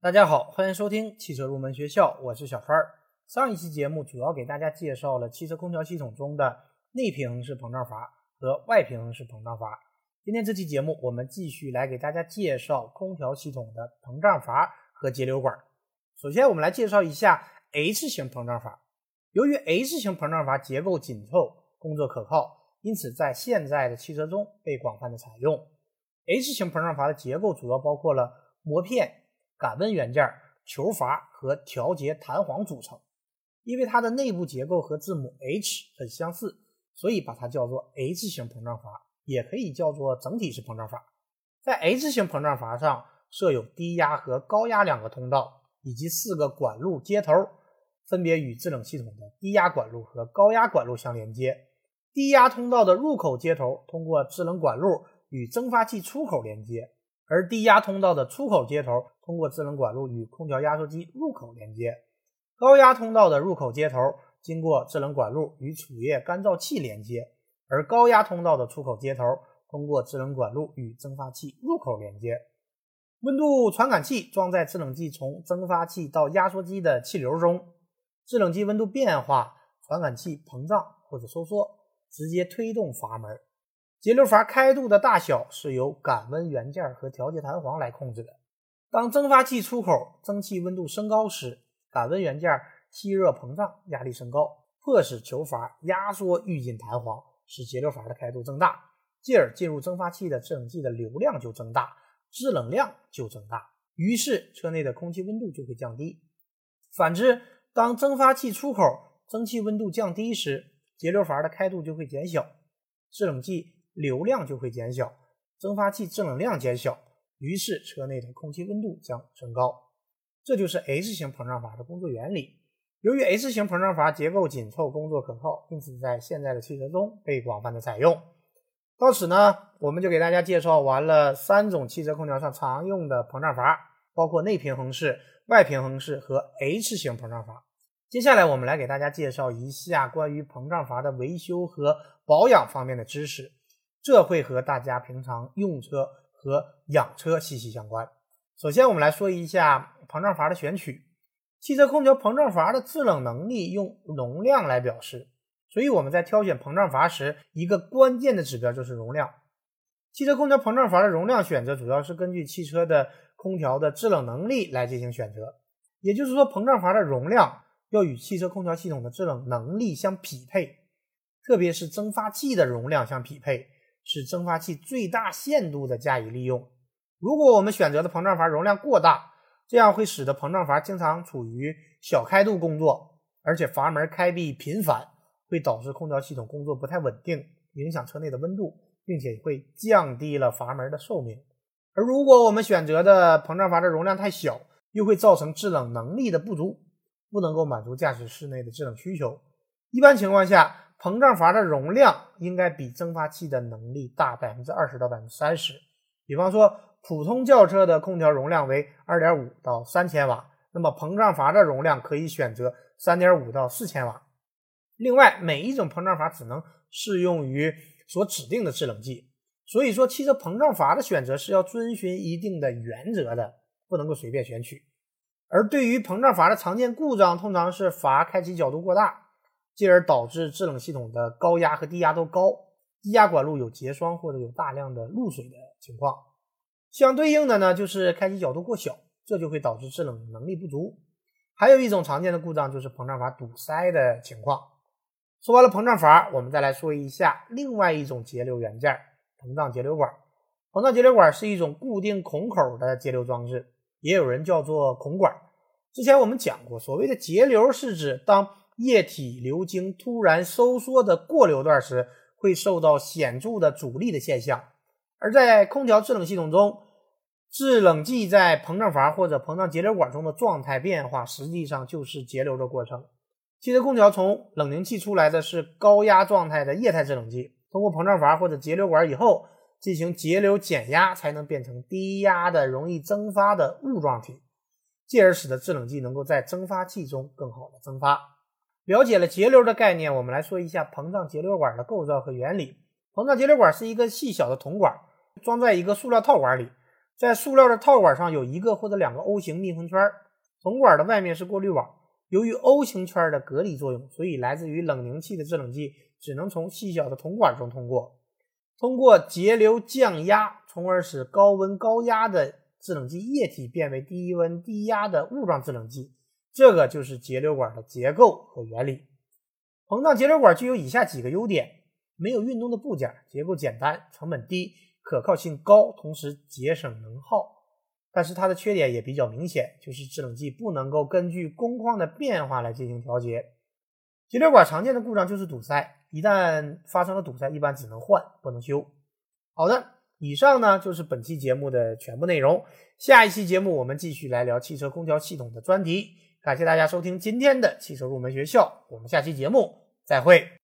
大家好，欢迎收听汽车入门学校，我是小川儿。上一期节目主要给大家介绍了汽车空调系统中的内平衡式膨胀阀和外平衡式膨胀阀。今天这期节目，我们继续来给大家介绍空调系统的膨胀阀和节流管。首先，我们来介绍一下 H 型膨胀阀。由于 H 型膨胀阀结构紧凑，工作可靠，因此在现在的汽车中被广泛的采用。H 型膨胀阀的结构主要包括了膜片、感温元件、球阀和调节弹簧组成。因为它的内部结构和字母 H 很相似，所以把它叫做 H 型膨胀阀，也可以叫做整体式膨胀阀。在 H 型膨胀阀上设有低压和高压两个通道，以及四个管路接头，分别与制冷系统的低压管路和高压管路相连接。低压通道的入口接头通过制冷管路与蒸发器出口连接，而低压通道的出口接头通过制冷管路与空调压缩机入口连接。高压通道的入口接头经过制冷管路与储液干燥器连接，而高压通道的出口接头通过制冷管路与蒸发器入口连接。温度传感器装在制冷剂从蒸发器到压缩机的气流中，制冷剂温度变化，传感器膨胀或者收缩，直接推动阀门。节流阀开度的大小是由感温元件和调节弹簧来控制的。当蒸发器出口蒸汽温度升高时，感温元件吸热膨胀，压力升高，迫使球阀压缩预紧弹簧，使节流阀的开度增大，进而进入蒸发器的制冷剂的流量就增大，制冷量就增大，于是车内的空气温度就会降低。反之，当蒸发器出口蒸汽温度降低时，节流阀的开度就会减小，制冷剂流量就会减小，蒸发器制冷量减小，于是车内的空气温度将升高。这就是 H 型膨胀阀的工作原理。由于 H 型膨胀阀结构紧凑、工作可靠，因此在现在的汽车中被广泛的采用。到此呢，我们就给大家介绍完了三种汽车空调上常用的膨胀阀，包括内平衡式、外平衡式和 H 型膨胀阀。接下来，我们来给大家介绍一下关于膨胀阀的维修和保养方面的知识，这会和大家平常用车和养车息息相关。首先，我们来说一下膨胀阀的选取。汽车空调膨胀阀的制冷能力用容量来表示，所以我们在挑选膨胀阀时，一个关键的指标就是容量。汽车空调膨胀阀的容量选择主要是根据汽车的空调的制冷能力来进行选择，也就是说，膨胀阀的容量要与汽车空调系统的制冷能力相匹配，特别是蒸发器的容量相匹配，使蒸发器最大限度的加以利用。如果我们选择的膨胀阀容量过大，这样会使得膨胀阀经常处于小开度工作，而且阀门开闭频繁，会导致空调系统工作不太稳定，影响车内的温度，并且会降低了阀门的寿命。而如果我们选择的膨胀阀的容量太小，又会造成制冷能力的不足，不能够满足驾驶室内的制冷需求。一般情况下，膨胀阀的容量应该比蒸发器的能力大百分之二十到百分之三十。比方说。普通轿车的空调容量为二点五到三千瓦，那么膨胀阀的容量可以选择三点五到四千瓦。另外，每一种膨胀阀只能适用于所指定的制冷剂，所以说汽车膨胀阀的选择是要遵循一定的原则的，不能够随便选取。而对于膨胀阀的常见故障，通常是阀开启角度过大，进而导致制冷系统的高压和低压都高，低压管路有结霜或者有大量的露水的情况。相对应的呢，就是开启角度过小，这就会导致制冷能力不足。还有一种常见的故障就是膨胀阀堵塞的情况。说完了膨胀阀，我们再来说一下另外一种节流元件——膨胀节流管。膨胀节流管是一种固定孔口的节流装置，也有人叫做孔管。之前我们讲过，所谓的节流是指当液体流经突然收缩的过流段时，会受到显著的阻力的现象。而在空调制冷系统中，制冷剂在膨胀阀或者膨胀节流管中的状态变化，实际上就是节流的过程。汽车空调从冷凝器出来的是高压状态的液态制冷剂，通过膨胀阀或者节流管以后进行节流减压，才能变成低压的、容易蒸发的雾状体，进而使得制冷剂能够在蒸发器中更好的蒸发。了解了节流的概念，我们来说一下膨胀节流管的构造和原理。膨胀节流管是一个细小的铜管。装在一个塑料套管里，在塑料的套管上有一个或者两个 O 型密封圈，铜管的外面是过滤网。由于 O 型圈的隔离作用，所以来自于冷凝器的制冷剂只能从细小的铜管中通过。通过节流降压，从而使高温高压的制冷剂液体变为低温低压的雾状制冷剂。这个就是节流管的结构和原理。膨胀节流管具有以下几个优点：没有运动的部件，结构简单，成本低。可靠性高，同时节省能耗，但是它的缺点也比较明显，就是制冷剂不能够根据工况的变化来进行调节。节流管常见的故障就是堵塞，一旦发生了堵塞，一般只能换不能修。好的，以上呢就是本期节目的全部内容。下一期节目我们继续来聊汽车空调系统的专题。感谢大家收听今天的汽车入门学校，我们下期节目再会。